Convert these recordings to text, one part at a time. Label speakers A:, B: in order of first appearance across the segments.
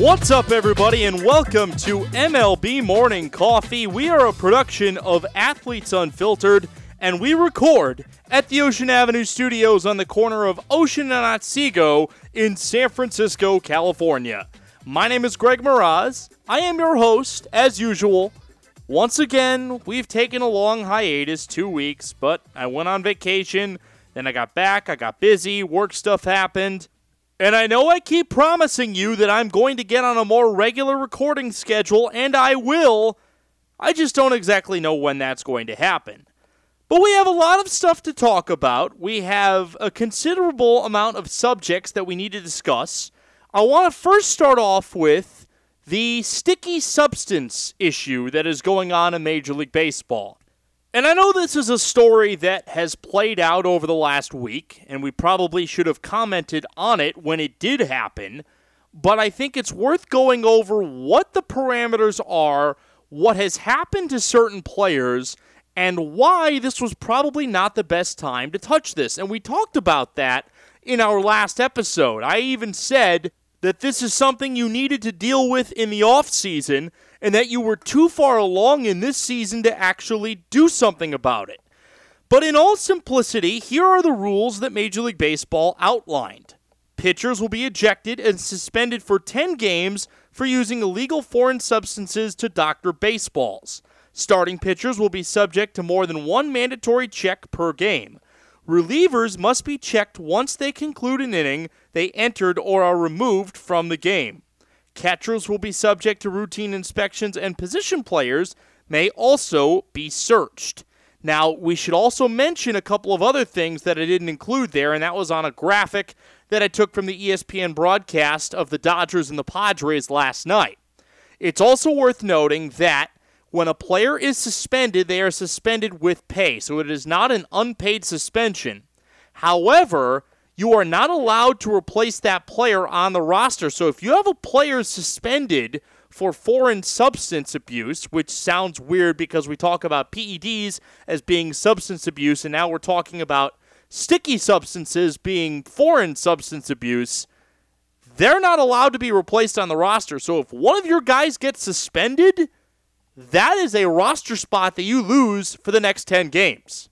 A: What's up, everybody, and welcome to MLB Morning Coffee. We are a production of Athletes Unfiltered, and we record at the Ocean Avenue Studios on the corner of Ocean and Otsego in San Francisco, California. My name is Greg Mroz. I am your host, as usual. Once again, we've taken a long hiatus, two weeks, but I went on vacation, then I got back, I got busy, work stuff happened. And I know I keep promising you that I'm going to get on a more regular recording schedule, and I will. I just don't exactly know when that's going to happen. But we have a lot of stuff to talk about. We have a considerable amount of subjects that we need to discuss. I want to first start off with the sticky substance issue that is going on in Major League Baseball. And I know this is a story that has played out over the last week, and we probably should have commented on it when it did happen, but I think it's worth going over what the parameters are, what has happened to certain players, and why this was probably not the best time to touch this. And we talked about that in our last episode. I even said that this is something you needed to deal with in the offseason and that you were too far along in this season to actually do something about it. But in all simplicity, here are the rules that Major League Baseball outlined. Pitchers will be ejected and suspended for 10 games for using illegal foreign substances to doctor baseballs. Starting pitchers will be subject to more than one mandatory check per game. Relievers must be checked once they conclude an inning they entered or are removed from the game. Catchers will be subject to routine inspections, and position players may also be searched. Now, we should also mention a couple of other things that I didn't include there, and that was on a graphic that I took from the ESPN broadcast of the Dodgers and the Padres last night. It's also worth noting that when a player is suspended, they are suspended with pay, so it is not an unpaid suspension. However, you are not allowed to replace that player on the roster. So if you have a player suspended for foreign substance abuse, which sounds weird because we talk about PEDs as being substance abuse, and now we're talking about sticky substances being foreign substance abuse, they're not allowed to be replaced on the roster. So if one of your guys gets suspended, that is a roster spot that you lose for the next 10 games.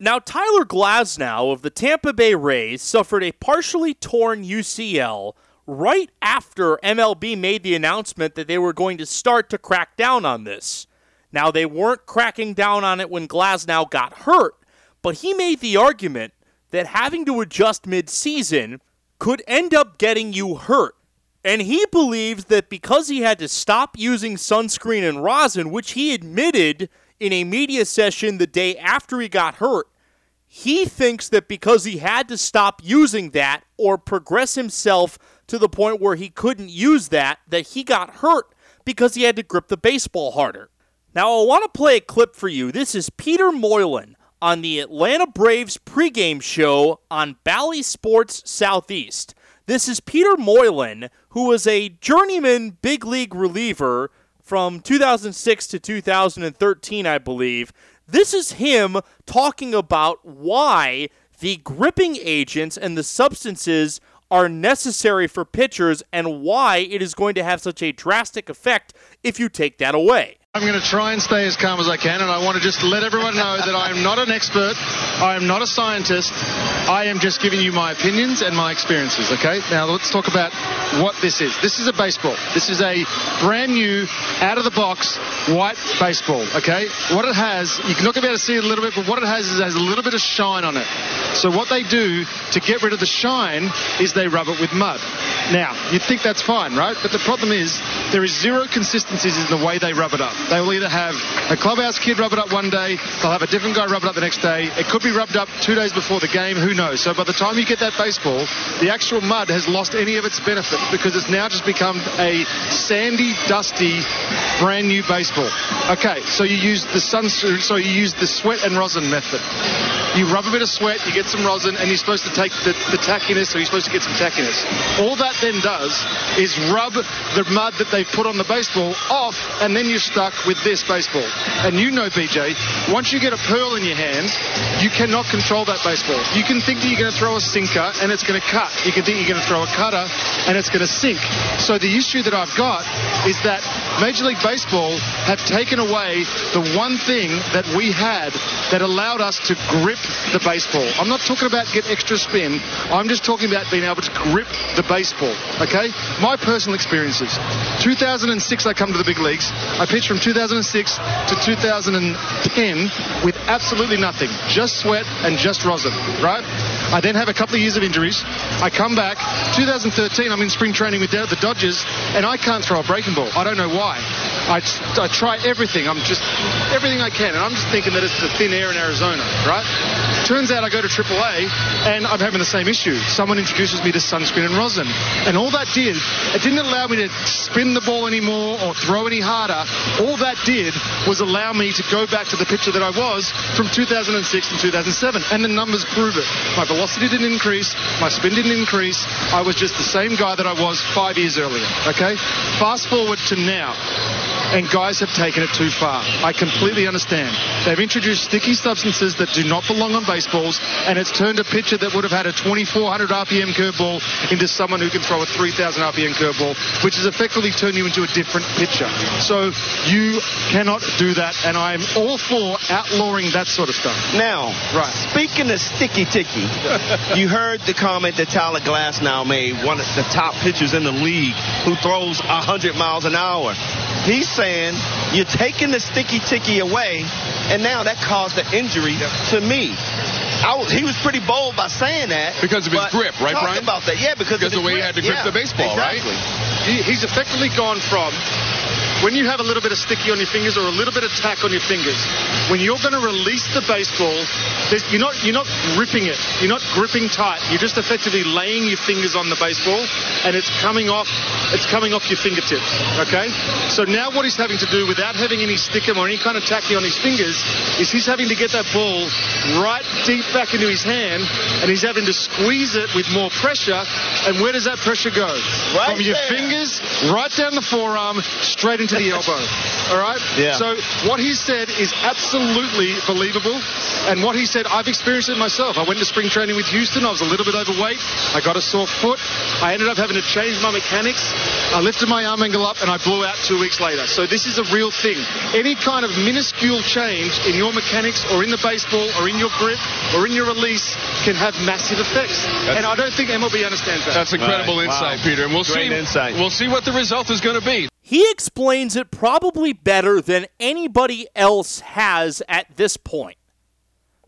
A: Now, Tyler Glasnow of the Tampa Bay Rays suffered a partially torn UCL right after MLB made the announcement that they were going to start to crack down on this. Now, they weren't cracking down on it when Glasnow got hurt, but he made the argument that having to adjust midseason could end up getting you hurt. And he believes that because he had to stop using sunscreen and rosin, which he admitted in a media session the day after he got hurt, he thinks that because he had to stop using that or progress himself to the point where he couldn't use that, that he got hurt because he had to grip the baseball harder. Now, I want to play a clip for you. This is Peter Moylan on the Atlanta Braves pregame show on Bally Sports Southeast. This is Peter Moylan, who was a journeyman big league reliever from 2006 to 2013, I believe. This is him talking about why the gripping agents and the substances are necessary for pitchers and why it is going to have such a drastic effect if you take that away.
B: I'm going to try and stay as calm as I can, and I want to just let everyone know that I am not an expert. I am not a scientist. I am just giving you my opinions and my experiences, okay? Now, let's talk about what this is. This is a baseball. This is a brand new, out of the box, white baseball, okay? What it has, you're not going to be able to see it a little bit, but what it has is it has a little bit of shine on it. So what they do to get rid of the shine is they rub it with mud. Now, you'd think that's fine, right? But the problem is there is zero consistencies in the way they rub it up. They will either have a clubhouse kid rub it up one day, they'll have a different guy rub it up the next day. It could be rubbed up two days before the game, who knows? So by the time you get that baseball, the actual mud has lost any of its benefit because it's now just become a sandy, dusty, brand new baseball. Okay, so you use the sun, so you use the sweat and rosin method. You rub a bit of sweat, you get some rosin, and you're supposed to take the, the tackiness, so you're supposed to get some tackiness. All that then does is rub the mud that they've put on the baseball off, and then you're stuck with this baseball. And you know, BJ, once you get a pearl in your hand, you cannot control that baseball. You can think that you're going to throw a sinker and it's going to cut. You can think you're going to throw a cutter and it's going to sink. So the issue that I've got is that Major League Baseball have taken away the one thing that we had that allowed us to grip the baseball. I'm not talking about get extra spin. I'm just talking about being able to grip the baseball. Okay? My personal experiences. 2006, I come to the big leagues. I pitched from 2006 to 2010 with absolutely nothing, just sweat and just rosin. Right? I then have a couple of years of injuries. I come back. 2013, I'm in spring training with the Dodgers, and I can't throw a breaking ball. I don't know why. I, I try everything. I'm just everything I can, and I'm just thinking that it's the thin air in Arizona, right? Turns out I go to AAA, and I'm having the same issue. Someone introduces me to sunscreen and rosin, and all that did, it didn't allow me to spin the ball anymore or throw any harder. All that did was allow me to go back to the pitcher that I was from 2006 and 2007, and the numbers prove it. My velocity didn't increase, my spin didn't increase. I was just the same guy that I was five years earlier. Okay, fast forward to now and guys have taken it too far. I completely understand. They've introduced sticky substances that do not belong on baseballs, and it's turned a pitcher that would have had a 2,400 RPM curveball into someone who can throw a 3,000 RPM curveball, which has effectively turned you into a different pitcher. So you cannot do that, and I'm all for outlawing that sort of stuff.
C: Now,
B: right.
C: speaking of sticky ticky, you heard the comment that Tyler Glasnow made, one of the top pitchers in the league who throws 100 miles an hour. He's saying you're taking the sticky ticky away, and now that caused an injury to me. Was, he was pretty bold by saying that
D: because of his grip, right,
C: talk
D: Brian?
C: About that, yeah, because,
D: because
C: of
D: the way
C: grip.
D: he had to grip
C: yeah,
D: the baseball,
C: exactly.
D: right?
B: He, he's effectively gone from when you have a little bit of sticky on your fingers or a little bit of tack on your fingers, when you're going to release the baseball, you're not you're not gripping it. You're not gripping tight. You're just effectively laying your fingers on the baseball, and it's coming off. It's coming off your fingertips. Okay. So now what he's having to do, without having any stickum or any kind of tacky on his fingers, is he's having to get that ball right deep back into his hand, and he's having to squeeze it with more pressure. And where does that pressure go?
C: Right
B: From your
C: there.
B: fingers right down the forearm, straight into the elbow. All right?
C: Yeah.
B: So what he said is absolutely believable. And what he said, I've experienced it myself. I went to spring training with Houston. I was a little bit overweight. I got a sore foot. I ended up having to change my mechanics. I lifted my arm angle up and I blew out two weeks later. So this is a real thing. Any kind of minuscule change in your mechanics or in the baseball or in your grip or in your release can have massive effects. and I don't think MLB understands that.
D: That's incredible
C: Right.
D: insight,
C: Wow.
D: Peter. And we'll
C: Great
D: see.
C: insight.
D: We'll see what the result is going to be.
A: He explains it probably better than anybody else has at this point.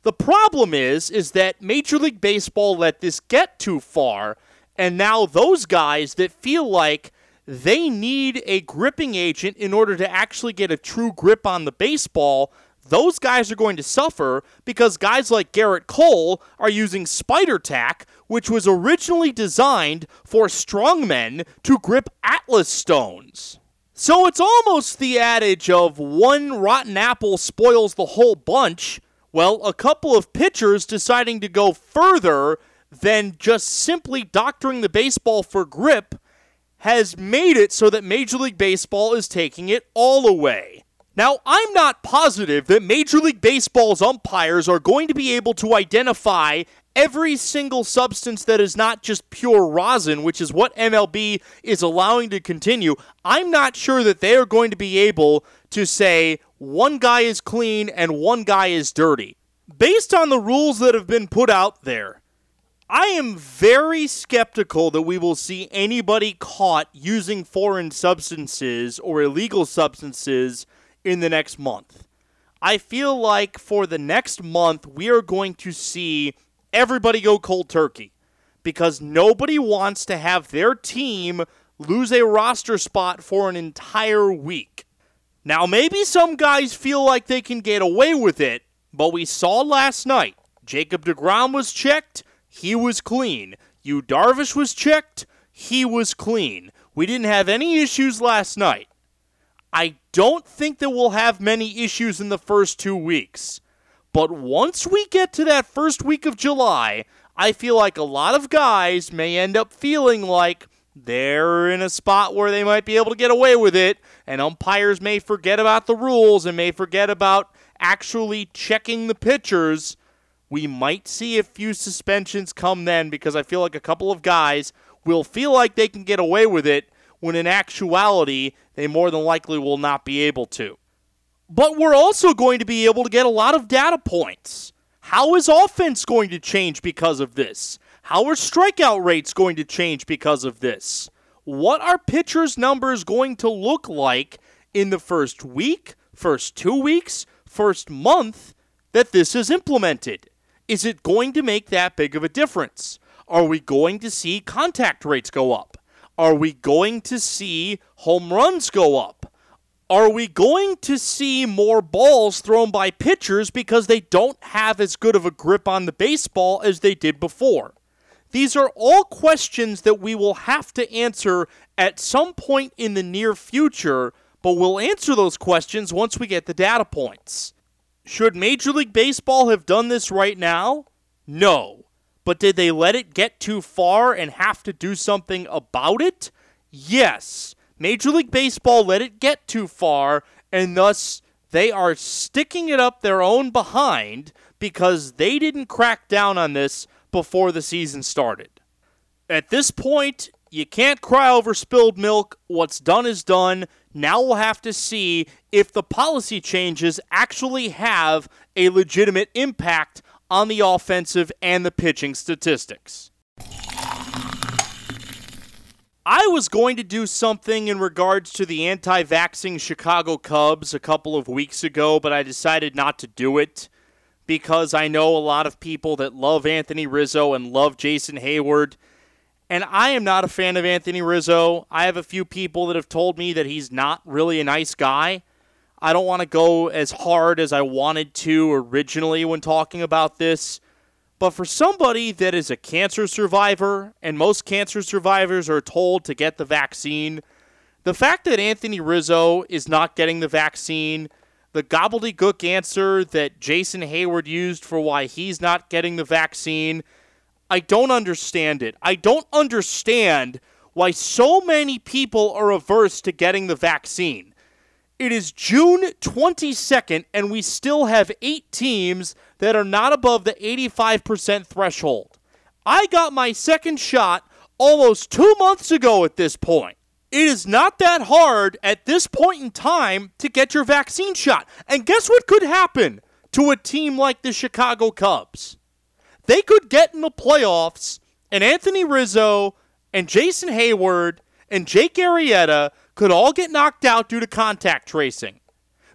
A: The problem is is that Major League Baseball let this get too far and now those guys that feel like they need a gripping agent in order to actually get a true grip on the baseball, those guys are going to suffer because guys like Gerrit Cole are using spider tack, which was originally designed for strongmen to grip Atlas stones. So it's almost the adage of one rotten apple spoils the whole bunch. Well, a couple of pitchers deciding to go further than just simply doctoring the baseball for grip has made it so that Major League Baseball is taking it all away. Now, I'm not positive that Major League Baseball's umpires are going to be able to identify every single substance that is not just pure rosin, which is what MLB is allowing to continue. I'm not sure that they are going to be able to say one guy is clean and one guy is dirty. Based on the rules that have been put out there, I am very skeptical that we will see anybody caught using foreign substances or illegal substances in the next month. I feel like for the next month, we are going to see everybody go cold turkey because nobody wants to have their team lose a roster spot for an entire week. Now, maybe some guys feel like they can get away with it, but we saw last night Jacob DeGrom was checked, he was clean. Yu Darvish was checked, he was clean. We didn't have any issues last night. I don't think that we'll have many issues in the first two weeks. But once we get to that first week of July, I feel like a lot of guys may end up feeling like they're in a spot where they might be able to get away with it, and umpires may forget about the rules and may forget about actually checking the pitchers. We might see a few suspensions come then because I feel like a couple of guys will feel like they can get away with it when in actuality they more than likely will not be able to. But we're also going to be able to get a lot of data points. How is offense going to change because of this? How are strikeout rates going to change because of this? What are pitchers' numbers going to look like in the first week, first two weeks, first month that this is implemented? Is it going to make that big of a difference? Are we going to see contact rates go up? Are we going to see home runs go up? Are we going to see more balls thrown by pitchers because they don't have as good of a grip on the baseball as they did before? These are all questions that we will have to answer at some point in the near future, but we'll answer those questions once we get the data points. Should Major League Baseball have done this right now? No. But did they let it get too far and have to do something about it? Yes. Major League Baseball let it get too far, and thus they are sticking it up their own behind because they didn't crack down on this before the season started. At this point, you can't cry over spilled milk. What's done is done. Now we'll have to see if the policy changes actually have a legitimate impact on the offensive and the pitching statistics. I was going to do something in regards to the anti vaxxing Chicago Cubs a couple of weeks ago, but I decided not to do it because I know a lot of people that love Anthony Rizzo and love Jason Heyward. And I am not a fan of Anthony Rizzo. I have a few people that have told me that he's not really a nice guy. I don't want to go as hard as I wanted to originally when talking about this. But for somebody that is a cancer survivor, and most cancer survivors are told to get the vaccine, the fact that Anthony Rizzo is not getting the vaccine, the gobbledygook answer that Jason Heyward used for why he's not getting the vaccine, I don't understand it. I don't understand why so many people are averse to getting the vaccine. It is June 22nd, and we still have eight teams that are not above the 85% threshold. I got my second shot almost two months ago at this point. It is not that hard at this point in time to get your vaccine shot. And guess what could happen to a team like the Chicago Cubs? They could get in the playoffs, and Anthony Rizzo and Jason Heyward and Jake Arrieta could all get knocked out due to contact tracing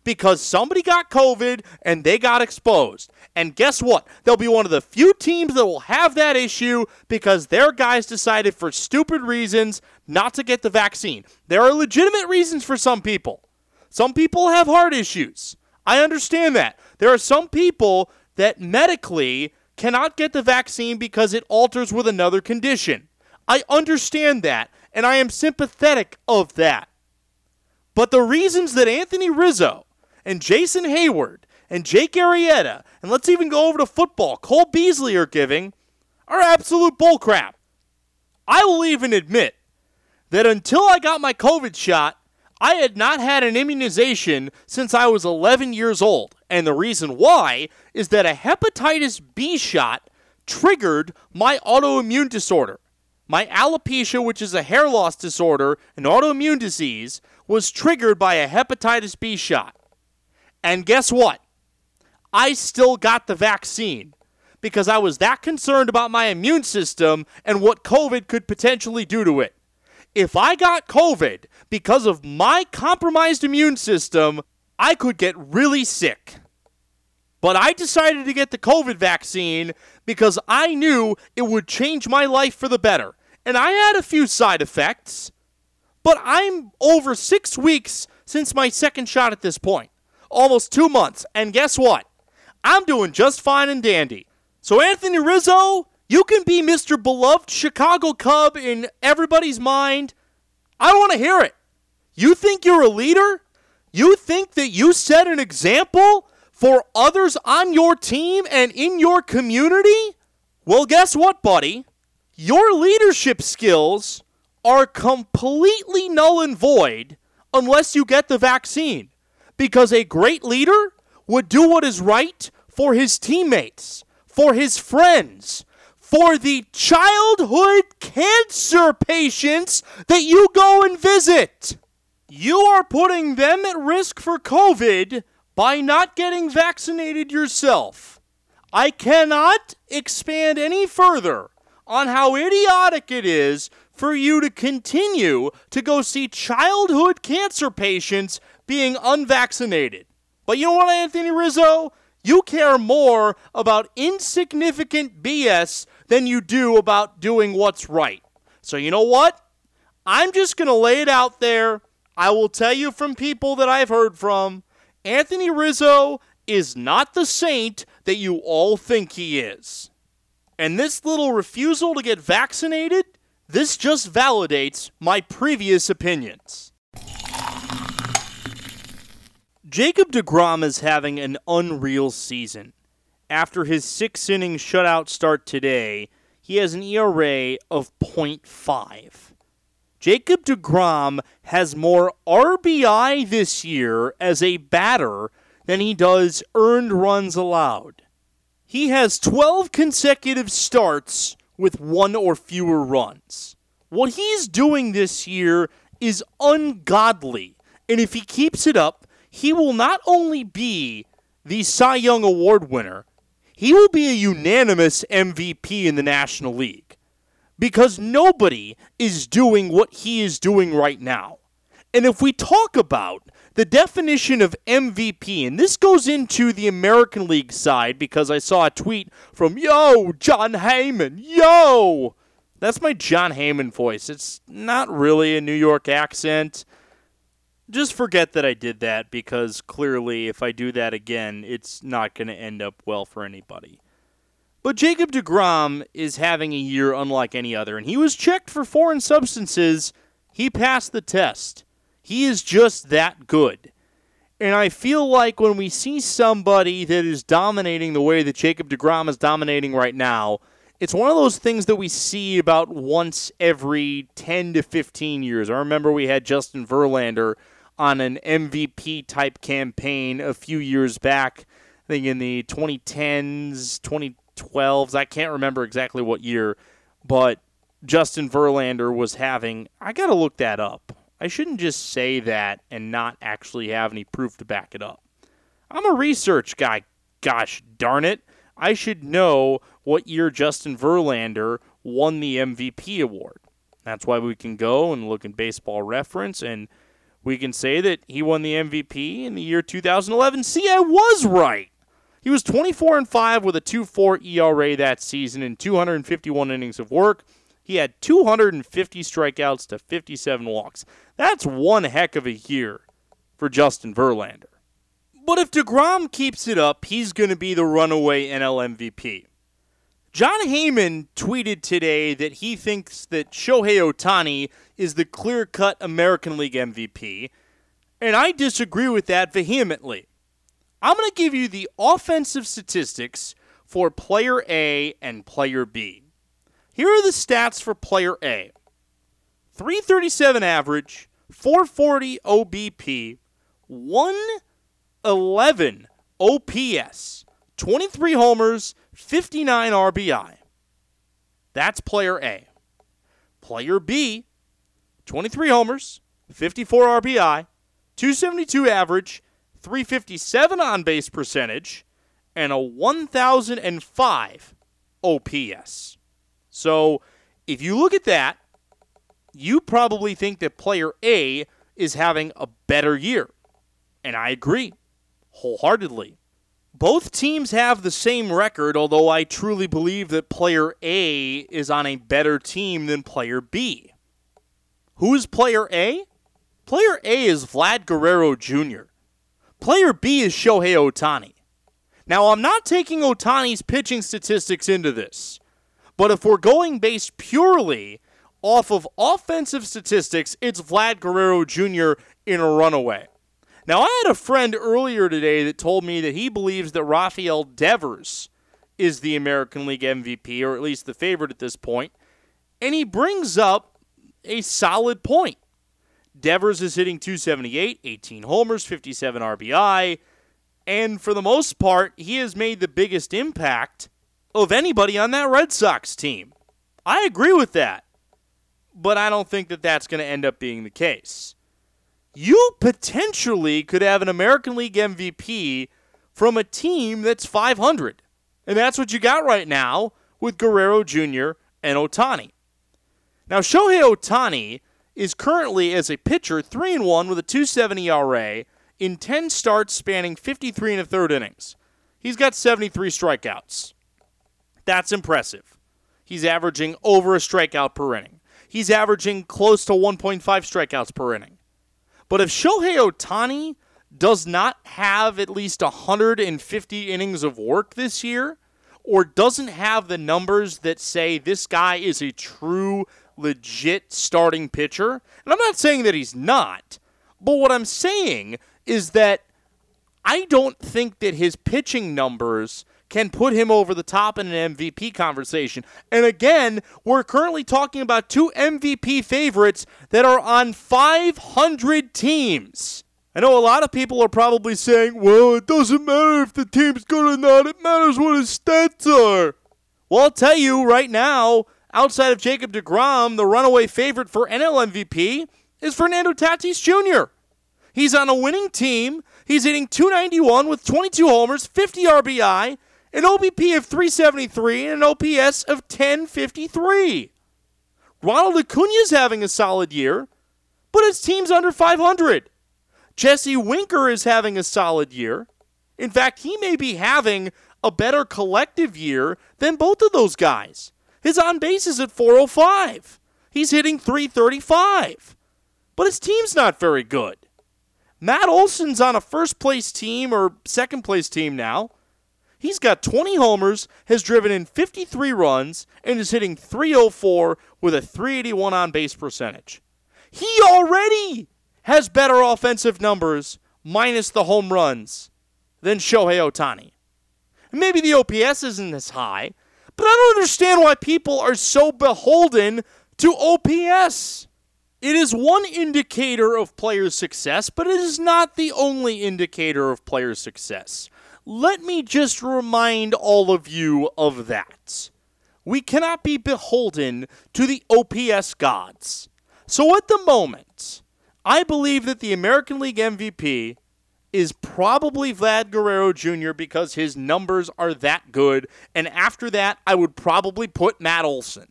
A: because somebody got COVID and they got exposed. And guess what? They'll be one of the few teams that will have that issue because their guys decided for stupid reasons not to get the vaccine. There are legitimate reasons for some people. Some people have heart issues. I understand that. There are some people that medically cannot get the vaccine because it alters with another condition. I understand that, and I am sympathetic of that. But the reasons that Anthony Rizzo and Jason Heyward and Jake Arrieta, and let's even go over to football, Cole Beasley are giving are absolute bullcrap. I will even admit that until I got my COVID shot, I had not had an immunization since I was 11 years old. And the reason why is that a hepatitis B shot triggered my autoimmune disorder. My alopecia, which is a hair loss disorder, an autoimmune disease, was triggered by a hepatitis B shot. And guess what? I still got the vaccine because I was that concerned about my immune system and what COVID could potentially do to it. If I got COVID because of my compromised immune system, I could get really sick. But I decided to get the COVID vaccine because I knew it would change my life for the better. And I had a few side effects, but I'm over six weeks since my second shot at this point. Almost two months. And guess what? I'm doing just fine and dandy. So, Anthony Rizzo, you can be Mr. Beloved Chicago Cub in everybody's mind. I want to hear it. You think you're a leader? You think that you set an example for others on your team and in your community? Well, guess what, buddy? Your leadership skills are completely null and void unless you get the vaccine. Because a great leader would do what is right for his teammates, for his friends, for the childhood cancer patients that you go and visit. You are putting them at risk for COVID by not getting vaccinated yourself. I cannot expand any further on how idiotic it is for you to continue to go see childhood cancer patients being unvaccinated. But you know what, Anthony Rizzo? You care more about insignificant BS than you do about doing what's right. So, you know what? I'm just going to lay it out there. I will tell you from people that I've heard from Anthony Rizzo is not the saint that you all think he is. And this little refusal to get vaccinated, this just validates my previous opinions. Jacob DeGrom is having an unreal season. After his six inning shutout start today, he has an ERA of 0.5. Jacob DeGrom has more RBI this year as a batter than he does earned runs allowed. He has 12 consecutive starts with one or fewer runs. What he's doing this year is ungodly, and if he keeps it up, he will not only be the Cy Young Award winner, he will be a unanimous MVP in the National League because nobody is doing what he is doing right now. And if we talk about the definition of MVP, and this goes into the American League side because I saw a tweet from Yo, Jon Heyman, Yo! That's my Jon Heyman voice. It's not really a New York accent. Just forget that I did that because clearly, if I do that again, it's not going to end up well for anybody. But Jacob DeGrom is having a year unlike any other, and he was checked for foreign substances. He passed the test. He is just that good. And I feel like when we see somebody that is dominating the way that Jacob DeGrom is dominating right now, it's one of those things that we see about once every 10 to 15 years. I remember we had Justin Verlander on an MVP type campaign a few years back. I think in the 2010s, 20 12s. I can't remember exactly what year, but Justin Verlander was having. I got to look that up. I shouldn't just say that and not actually have any proof to back it up. I'm a research guy. Gosh darn it. I should know what year Justin Verlander won the MVP award. That's why we can go and look in baseball reference and we can say that he won the MVP in the year 2011. See, I was right. He was 24 and 5 with a 2.4 ERA that season in 251 innings of work. He had 250 strikeouts to 57 walks. That's one heck of a year for Justin Verlander. But if DeGrom keeps it up, he's going to be the runaway NL MVP. Jon Heyman tweeted today that he thinks that Shohei Ohtani is the clear cut American League MVP, and I disagree with that vehemently. I'm going to give you the offensive statistics for player A and player B. Here are the stats for player A 337 average, 440 OBP, 111 OPS, 23 homers, 59 RBI. That's player A. Player B, 23 homers, 54 RBI, 272 average, 357 on base percentage, and a 1,005 OPS. So if you look at that, you probably think that player A is having a better year. And I agree wholeheartedly. Both teams have the same record, although I truly believe that player A is on a better team than player B. Who is player A? Player A is Vlad Guerrero Jr. Player B is Shohei Ohtani. Now, I'm not taking Ohtani's pitching statistics into this, but if we're going based purely off of offensive statistics, it's Vlad Guerrero Jr. in a runaway. Now, I had a friend earlier today that told me that he believes that Rafael Devers is the American League MVP, or at least the favorite at this point, and he brings up a solid point. Devers is hitting 278, 18 homers, 57 RBI, and for the most part, he has made the biggest impact of anybody on that Red Sox team. I agree with that, but I don't think that that's going to end up being the case. You potentially could have an American League MVP from a team that's 500. And that's what you got right now with Guerrero Jr. and Ohtani. Now, Shohei Ohtani is currently, as a pitcher, 3 and 1 with a 270 ERA in 10 starts spanning 53 and a third innings. He's got 73 strikeouts. That's impressive. He's averaging over a strikeout per inning. He's averaging close to 1.5 strikeouts per inning. But if Shohei Ohtani does not have at least 150 innings of work this year, or doesn't have the numbers that say this guy is a true, legit starting pitcher, and I'm not saying that he's not, but what I'm saying is that I don't think that his pitching numbers can put him over the top in an MVP conversation. And again, we're currently talking about two MVP favorites that are on 500 teams. I know a lot of people are probably saying, well, it doesn't matter if the team's good or not, it matters what his stats are. Well, I'll tell you right now, outside of Jacob DeGrom, the runaway favorite for NL MVP is Fernando Tatis Jr. He's on a winning team. He's hitting 291 with 22 homers, 50 RBI, an OBP of 373, and an OPS of 1053. Ronald Acuna's having a solid year, but his team's under 500. Jesse Winker is having a solid year. In fact, he may be having a better collective year than both of those guys. His on base is at 405. He's hitting 335. But his team's not very good. Matt Olson's on a first place team or second place team now. He's got 20 homers, has driven in 53 runs, and is hitting 304 with a 381 on base percentage. He already has better offensive numbers, minus the home runs, than Shohei Ohtani. Maybe the OPS isn't as high, but I don't understand why people are so beholden to OPS. It is one indicator of player success, but it is not the only indicator of player success. Let me just remind all of you of that. We cannot be beholden to the OPS gods. So at the moment, I believe that the American League MVP is probably Vlad Guerrero Jr. because his numbers are that good. And after that, I would probably put Matt Olson.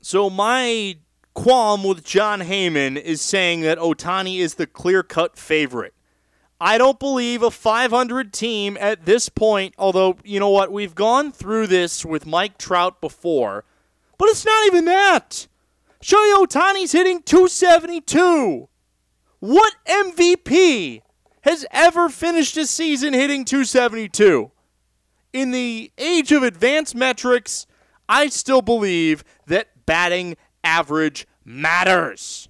A: So my qualm with Jon Heyman is saying that Ohtani is the clear cut favorite. I don't believe a 500 team at this point, although, you know what, we've gone through this with Mike Trout before, but it's not even that. Shohei Ohtani's hitting 272. What MVP has ever finished a season hitting 272? In the age of advanced metrics, I still believe that batting average matters.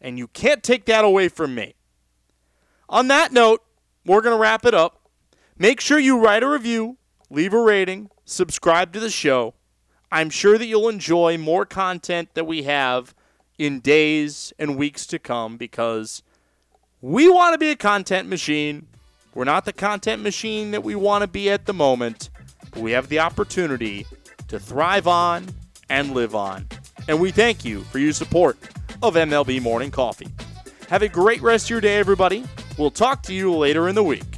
A: And you can't take that away from me. On that note, we're going to wrap it up. Make sure you write a review, leave a rating, subscribe to the show. I'm sure that you'll enjoy more content that we have in days and weeks to come because we want to be a content machine. We're not the content machine that we want to be at the moment, but we have the opportunity to thrive on and live on. And we thank you for your support of MLB Morning Coffee. Have a great rest of your day, everybody. We'll talk to you later in the week.